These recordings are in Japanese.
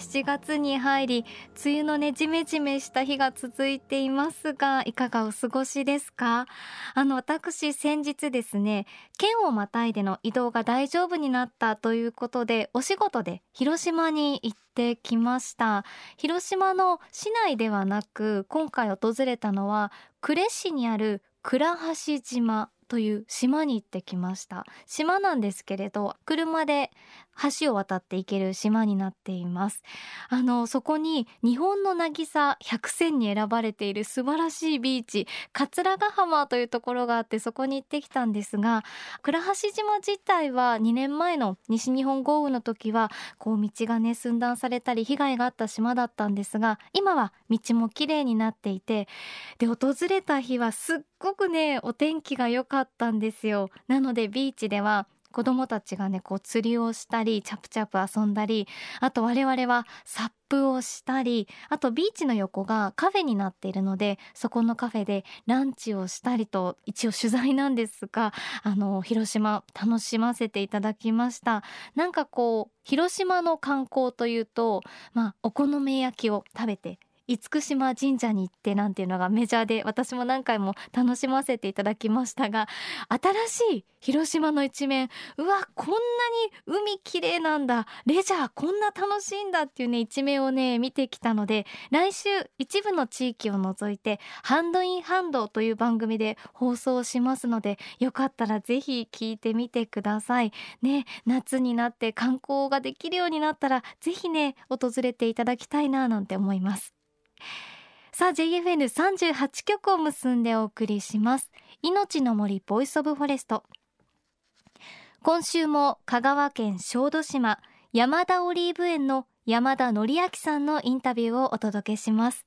7月に入り梅雨のねジメジメした日が続いていますがいかがお過ごしですか？あの私先日ですね県をまたいでの移動が大丈夫になったということでお仕事で広島に行ってきました。広島の市内ではなく今回訪れたのは呉市にある倉橋島という島に行ってきました。島なんですけれど車で橋を渡って行ける島になっています。あのそこに日本の渚100選に選ばれている素晴らしいビーチ桂ヶ浜というところがあってそこに行ってきたんですが倉橋島自体は2年前の西日本豪雨の時はこう道がね寸断されたり被害があった島だったんですが今は道も綺麗になっていてで訪れた日はすっごくねお天気が良かったんですよ。なのでビーチでは子供たちがねこう釣りをしたりチャプチャプ遊んだりあと我々はサップをしたりあとビーチの横がカフェになっているのでそこのカフェでランチをしたりと一応取材なんですがあの広島楽しませていただきました。なんかこう広島の観光というとまあお好み焼きを食べて厳島神社に行ってなんていうのがメジャーで私も何回も楽しませていただきましたが新しい広島の一面。うわこんなに海綺麗なんだ。レジャーこんな楽しいんだっていうね一面をね見てきたので来週一部の地域を除いてハンドインハンドという番組で放送しますのでよかったらぜひ聞いてみてください。ね夏になって観光ができるようになったらぜひね訪れていただきたいななんて思います。さあ JFN38 曲を結んでお送りします。命の森 Voice of Forest。今週も香川県小豆島山田オリーブ園の山田則明さんのインタビューをお届けします。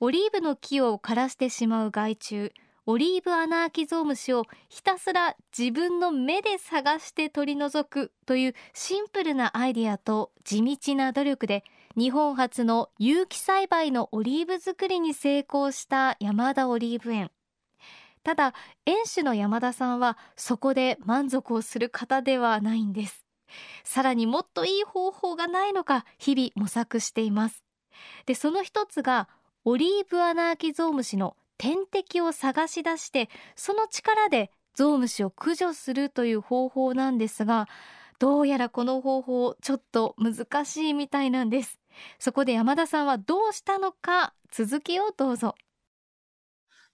オリーブの木を枯らしてしまう害虫オリーブアナアキゾウムシをひたすら自分の目で探して取り除くというシンプルなアイディアと地道な努力で日本初の有機栽培のオリーブ作りに成功した山田オリーブ園。ただ園主の山田さんはそこで満足をする方ではないんです。さらにもっといい方法がないのか日々模索しています。でその一つがオリーブアナアキゾウムシの天敵を探し出してその力でゾウムシを駆除するという方法なんですがどうやらこの方法ちょっと難しいみたいなんです。そこで山田さんはどうしたのか続きをどうぞ。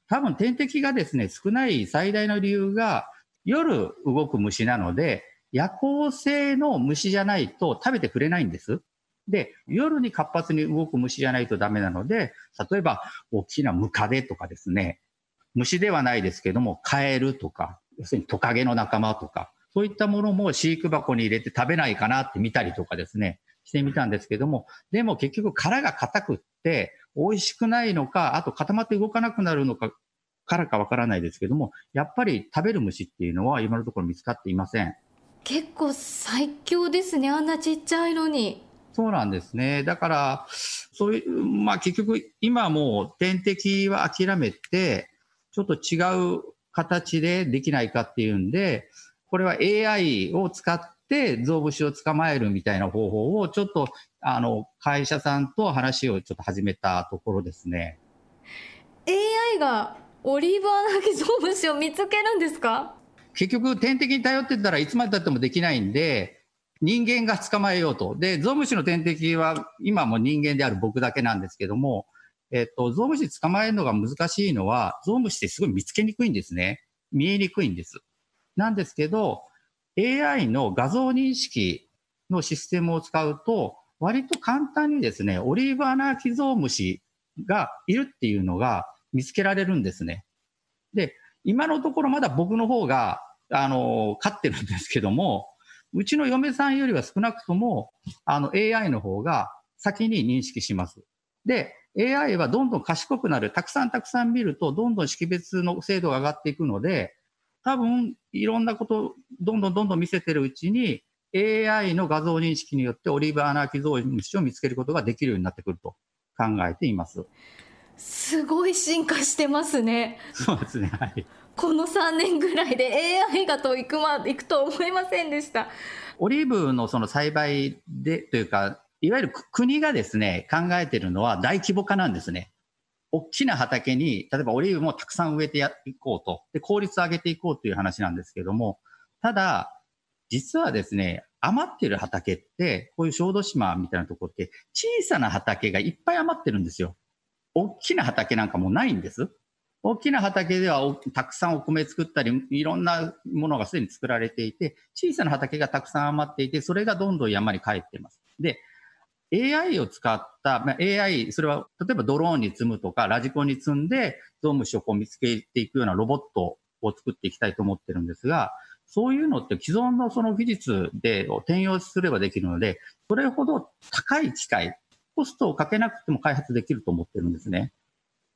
多分天敵がですね少ない最大の理由が夜動く虫なので夜行性の虫じゃないと食べてくれないんです。で、夜に活発に動く虫じゃないとダメなので、例えば大きなムカデとかですね、虫ではないですけども、カエルとか、要するにトカゲの仲間とか、そういったものも飼育箱に入れて食べないかなって見たりとかですね、してみたんですけども、でも結局殻が硬くって、美味しくないのか、あと固まって動かなくなるのか、からかわからないですけども、やっぱり食べる虫っていうのは今のところ見つかっていません。結構最強ですね、あんなちっちゃいのに。そうなんですね。だから、そういう、まあ結局、今もう天敵は諦めて、ちょっと違う形でできないかっていうんで、これは AI を使ってゾウムシを捕まえるみたいな方法を、ちょっと、あの、会社さんと話をちょっと始めたところですね。AI がオリーブアナギゾウムシを見つけるんですか？結局、天敵に頼ってたらいつまでたってもできないんで、人間が捕まえようと。で、ゾウムシの天敵は今も人間である僕だけなんですけども、えっと、ゾウムシ捕まえるのが難しいのは、ゾウムシってすごい見つけにくいんですね。見えにくいんです。なんですけど、AI の画像認識のシステムを使うと、割と簡単にですね、オリーブアナキゾウムシがいるっていうのが見つけられるんですね。で、今のところまだ僕の方が、あの、飼ってるんですけども、うちの嫁さんよりは少なくとも、あの AI の方が先に認識します。で、AI はどんどん賢くなる。たくさんたくさん見ると、どんどん識別の精度が上がっていくので、多分、いろんなことをどんどんどんどん見せてるうちに、AI の画像認識によってオリーブアナキゾウムシを見つけることができるようになってくると考えています。すごい進化してますね。そうですね。はい。この3年ぐらいで AI がと行くま行くと思いませんでした。オリーブのその栽培でというか、いわゆる国がですね、考えているのは大規模化なんですね。大きな畑に、例えばオリーブもたくさん植えていこうと。で、効率を上げていこうという話なんですけども、ただ、実はですね、余ってる畑って、こういう小豆島みたいなところって、小さな畑がいっぱい余ってるんですよ。大きな畑なんかもうないんです。大きな畑ではたくさんお米作ったり、いろんなものがすでに作られていて、小さな畑がたくさん余っていて、それがどんどん山に帰ってます。で、AI を使った、まあ、AI、それは例えばドローンに積むとか、ラジコンに積んで、ゾウムシをこう見つけていくようなロボットを作っていきたいと思ってるんですが、そういうのって既存のその技術で転用すればできるので、それほど高い機械、コストをかけなくても開発できると思ってるんですね。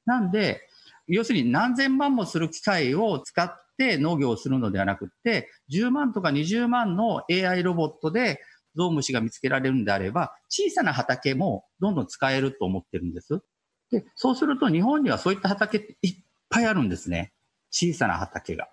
なんで、要するに何千万もする機械を使って農業をするのではなくて、10万とか20万の AI ロボットでゾウムシが見つけられるんであれば、小さな畑もどんどん使えると思ってるんです。で、そうすると日本にはそういった畑っていっぱいあるんですね。小さな畑が。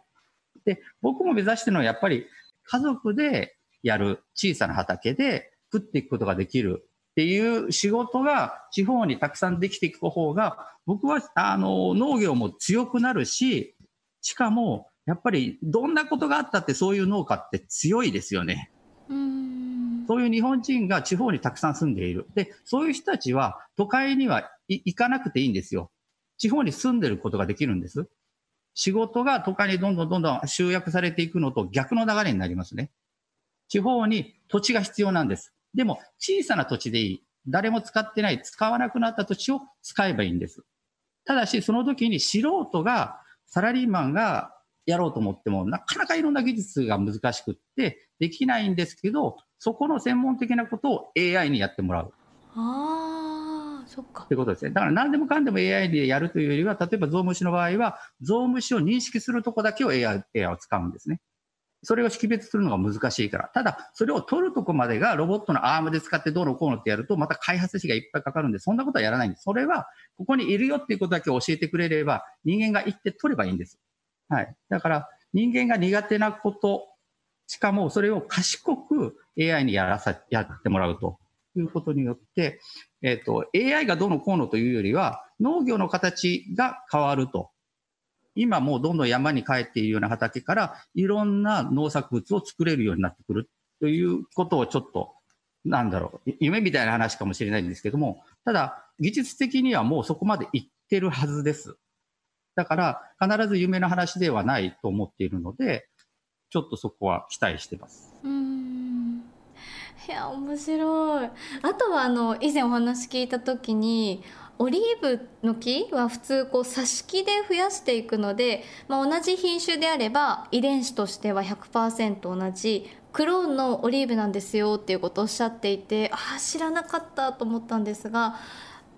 で、僕も目指してるのはやっぱり家族でやる小さな畑で食っていくことができるっていう仕事が地方にたくさんできていく方が、僕はあの農業も強くなるし、しかもやっぱりどんなことがあったってそういう農家って強いですよね。そういう日本人が地方にたくさん住んでいる。で、そういう人たちは都会には行かなくていいんですよ。地方に住んでることができるんです。仕事が都会にどんどんどんどん集約されていくのと逆の流れになりますね。地方に土地が必要なんです。でも、小さな土地でいい。誰も使ってない、使わなくなった土地を使えばいいんです。ただし、その時に素人が、サラリーマンがやろうと思っても、なかなかいろんな技術が難しくって、できないんですけど、そこの専門的なことを AI にやってもらう。ああ、そっか。ってことですね。だから何でもかんでも AI でやるというよりは、例えばゾウムシの場合は、ゾウムシを認識するとこだけを AI, AI を使うんですね。それを識別するのが難しいから。ただ、それを取るとこまでがロボットのアームで使ってどうのこうのってやると、また開発費がいっぱいかかるんで、そんなことはやらないんです。それは、ここにいるよっていうことだけ教えてくれれば、人間が行って取ればいいんです。はい。だから、人間が苦手なこと、しかもそれを賢く AI にやらさ、やってもらうということによって、えっ、ー、と、AI がどうのこうのというよりは、農業の形が変わると今もうどんどん山に帰っているような畑からいろんな農作物を作れるようになってくるということをちょっと、なんだろう、夢みたいな話かもしれないんですけども、ただ技術的にはもうそこまでいってるはずです。だから必ず夢の話ではないと思っているので、ちょっとそこは期待してます。うんいや面白いあとはあの以前お話聞いた時にオリーブの木は普通こう挿し木で増やしていくので、まあ、同じ品種であれば遺伝子としては100%同じクローンのオリーブなんですよっていうことをおっしゃっていてああ知らなかったと思ったんですが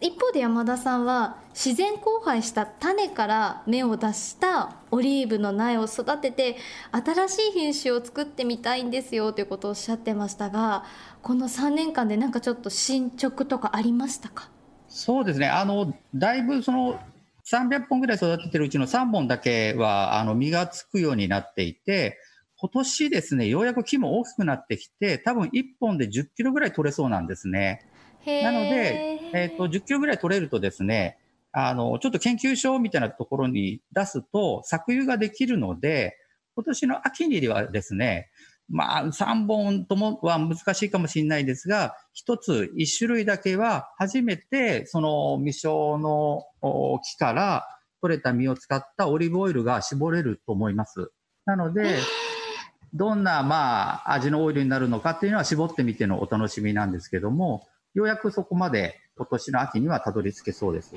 一方で山田さんは自然交配した種から芽を出したオリーブの苗を育てて新しい品種を作ってみたいんですよということをおっしゃってましたがこの3年間でなんかちょっと進捗とかありましたか？そうですね。あの、だいぶその、300本ぐらい育ててるうちの3本だけは、あの、実がつくようになっていて、今年ですね、ようやく木も大きくなってきて、多分1本で10キロぐらい取れそうなんですね。なので、えっ、ー、と、10キロぐらい取れるとですね、あの、ちょっと研究所みたいなところに出すと、搾油ができるので、今年の秋にはですね、まあ、3本ともは難しいかもしれないですが、一つ、一種類だけは初めて、その未生の木から取れた実を使ったオリーブオイルが絞れると思います。なので、どんな、まあ、味のオイルになるのかっていうのは絞ってみてのお楽しみなんですけども、ようやくそこまで今年の秋にはたどり着けそうです。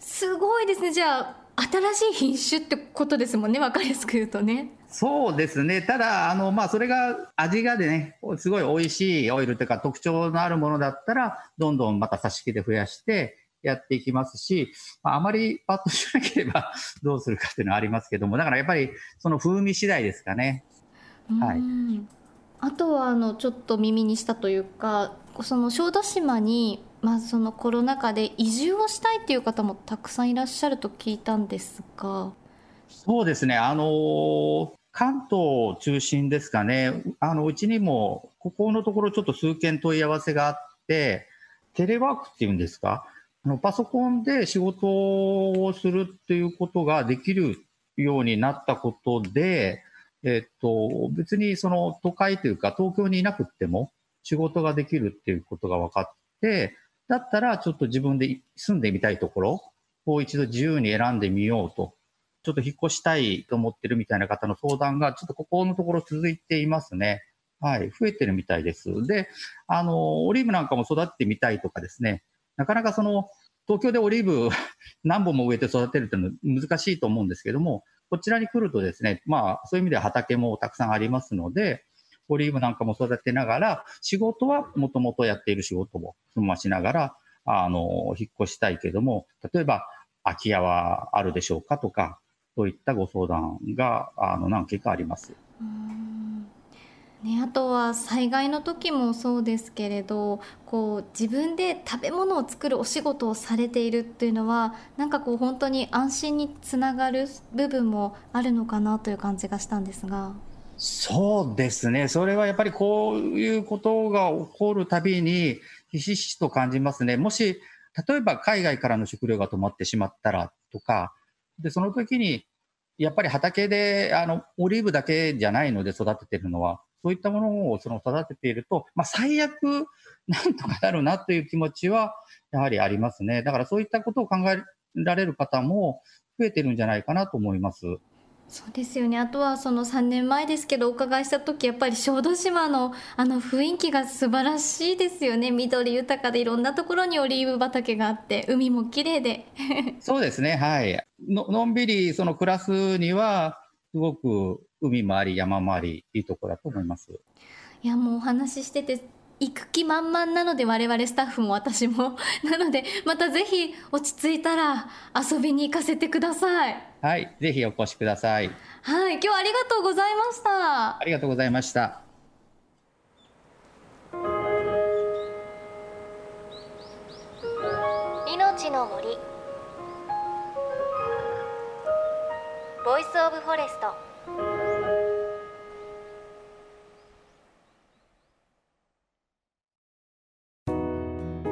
すごいですね。じゃあ、新しい品種ってことですもんね。わかりやすく言うとね。そうですね。ただ、あの、まあ、それが味がでね、すごい美味しいオイルというか特徴のあるものだったら、どんどんまた挿し木で増やしてやっていきますし、まあ、あまりパッとしなければ どうするかっていうのはありますけども、だからやっぱりその風味次第ですかね。はい。あとは、あの、ちょっと耳にしたというか、その小豆島にまあ、そのコロナ禍で移住をしたいっていう方もたくさんいらっしゃると聞いたんですが。そうですね。あの、関東中心ですかね。あの、うちにも、ここのところちょっと数件問い合わせがあって、テレワークっていうんですか？あのパソコンで仕事をするっていうことができるようになったことで、えっと、別にその都会というか東京にいなくても仕事ができるっていうことが分かって、だったらちょっと自分で住んでみたいところを一度自由に選んでみようと、ちょっと引っ越したいと思ってるみたいな方の相談がちょっとここのところ続いていますね。はい、増えてるみたいです。で、あの、オリーブなんかも育ってみたいとかですね、なかなかその、東京でオリーブ 何本も植えて育てるっていうのは難しいと思うんですけども、こちらに来るとですね、まあ、そういう意味では畑もたくさんありますので、オリーブなんかも育てながら、仕事はもともとやっている仕事を済ましながら、あの、引っ越したいけども、例えば、空き家はあるでしょうかとか、そういったご相談が、あの、何件かあります。ね、あとは災害の時もそうですけれどこう自分で食べ物を作るお仕事をされているっていうのはなんかこう本当に安心につながる部分もあるのかなという感じがしたんですが。そうですね。それはやっぱりこういうことが起こるたびに、ひしひしと感じますね。もし、例えば海外からの食料が止まってしまったらとか、で、その時に、やっぱり畑で、あの、オリーブだけじゃないので育ててるのは、そういったものをその育てていると、まあ、最悪、なんとかなるなという気持ちは、やはりありますね。だからそういったことを考えられる方も増えてるんじゃないかなと思います。そうですよね。あとはその3年前ですけどお伺いした時やっぱり小豆島のあの雰囲気が素晴らしいですよね。緑豊かでいろんなところにオリーブ畑があって海も綺麗で。そうですね。はい。ののんびりその暮らすにはすごく海もあり山もありいいところだと思います。いやもうお話ししてて行く気満々なので我々スタッフも私も。なのでまたぜひ落ち着いたら遊びに行かせてください。はいぜひお越しください。はい今日はありがとうございました。ありがとうございました。命の森。 Voice of Forest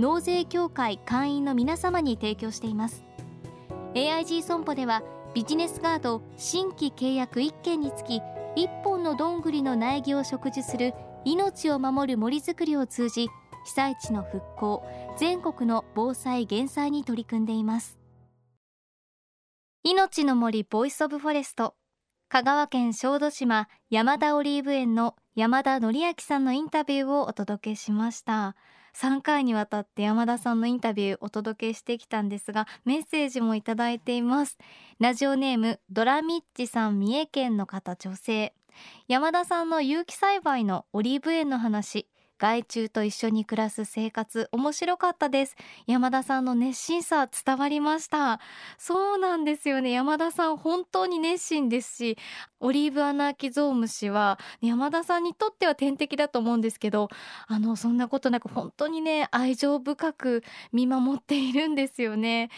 納税協会会員の皆様に提供しています。AIG 損保ではビジネスガード新規契約1件につき1本のどんぐりの苗木を植樹する命を守る森づくりを通じ被災地の復興全国の防災減災に取り組んでいます。命の森 Voice of Forest 香川県小豆島山田オリーブ園の山田則明さんのインタビューをお届けしました。3回にわたって山田さんのインタビューお届けしてきたんですがメッセージもいただいています。ラジオネームドラミッチさん三重県の方女性。山田さんの有機栽培のオリーブ園の話。害虫と一緒に暮らす生活面白かったです。山田さんの熱心さ伝わりました。そうなんですよね。山田さん本当に熱心ですしオリーブアナアキゾウムシは山田さんにとっては天敵だと思うんですけどあのそんなことなく本当にね愛情深く見守っているんですよね。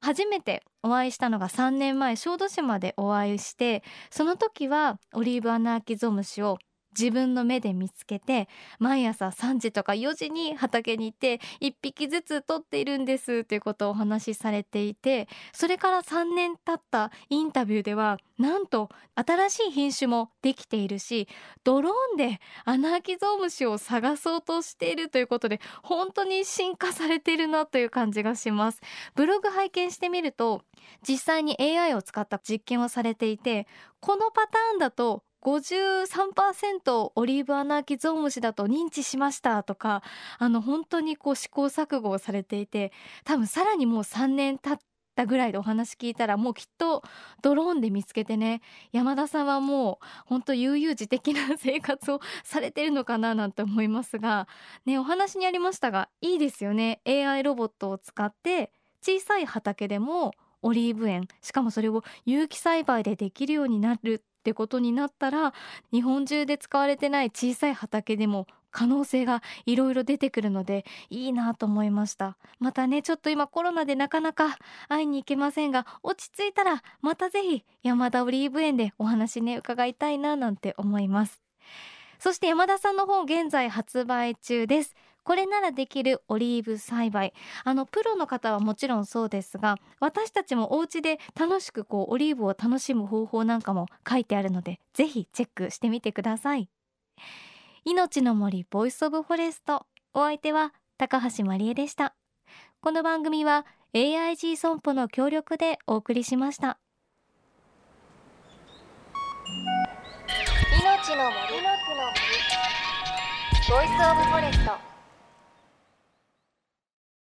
初めてお会いしたのが3年前小豆島でお会いしてその時はオリーブアナアキゾウムシを自分の目で見つけて毎朝3時とか4時に畑に行って1匹ずつ取っているんですということをお話しされていてそれから3年経ったインタビューではなんと新しい品種もできているしドローンでアナアキゾウムシを探そうとしているということで本当に進化されているなという感じがします。ブログ拝見してみると実際に AI を使った実験をされていてこのパターンだと53%オリーブアナアキゾウムシだと認知しましたとかあの本当にこう試行錯誤をされていて多分さらにもう3年経ったぐらいでお話聞いたらもうきっとドローンで見つけてね山田さんはもう本当悠々自適な生活をされてるのかななんて思いますがねお話にありましたがいいですよね。AI ロボットを使って小さい畑でもオリーブ園しかもそれを有機栽培でできるようになるってことになったら日本中で使われてない小さい畑でも可能性がいろいろ出てくるのでいいなと思いました。またねちょっと今コロナでなかなか会いに行けませんが落ち着いたらまたぜひ山田オリーブ園でお話ね伺いたいななんて思います。そして山田さんの本現在発売中です。これならできるオリーブ栽培。あのプロの方はもちろんそうですが私たちもお家で楽しくこうオリーブを楽しむ方法なんかも書いてあるのでぜひチェックしてみてください。命の森 Voice of Forest。お相手は高橋万里恵でした。この番組は AIG 損保の協力でお送りしました。命の森。 Voice of Forest。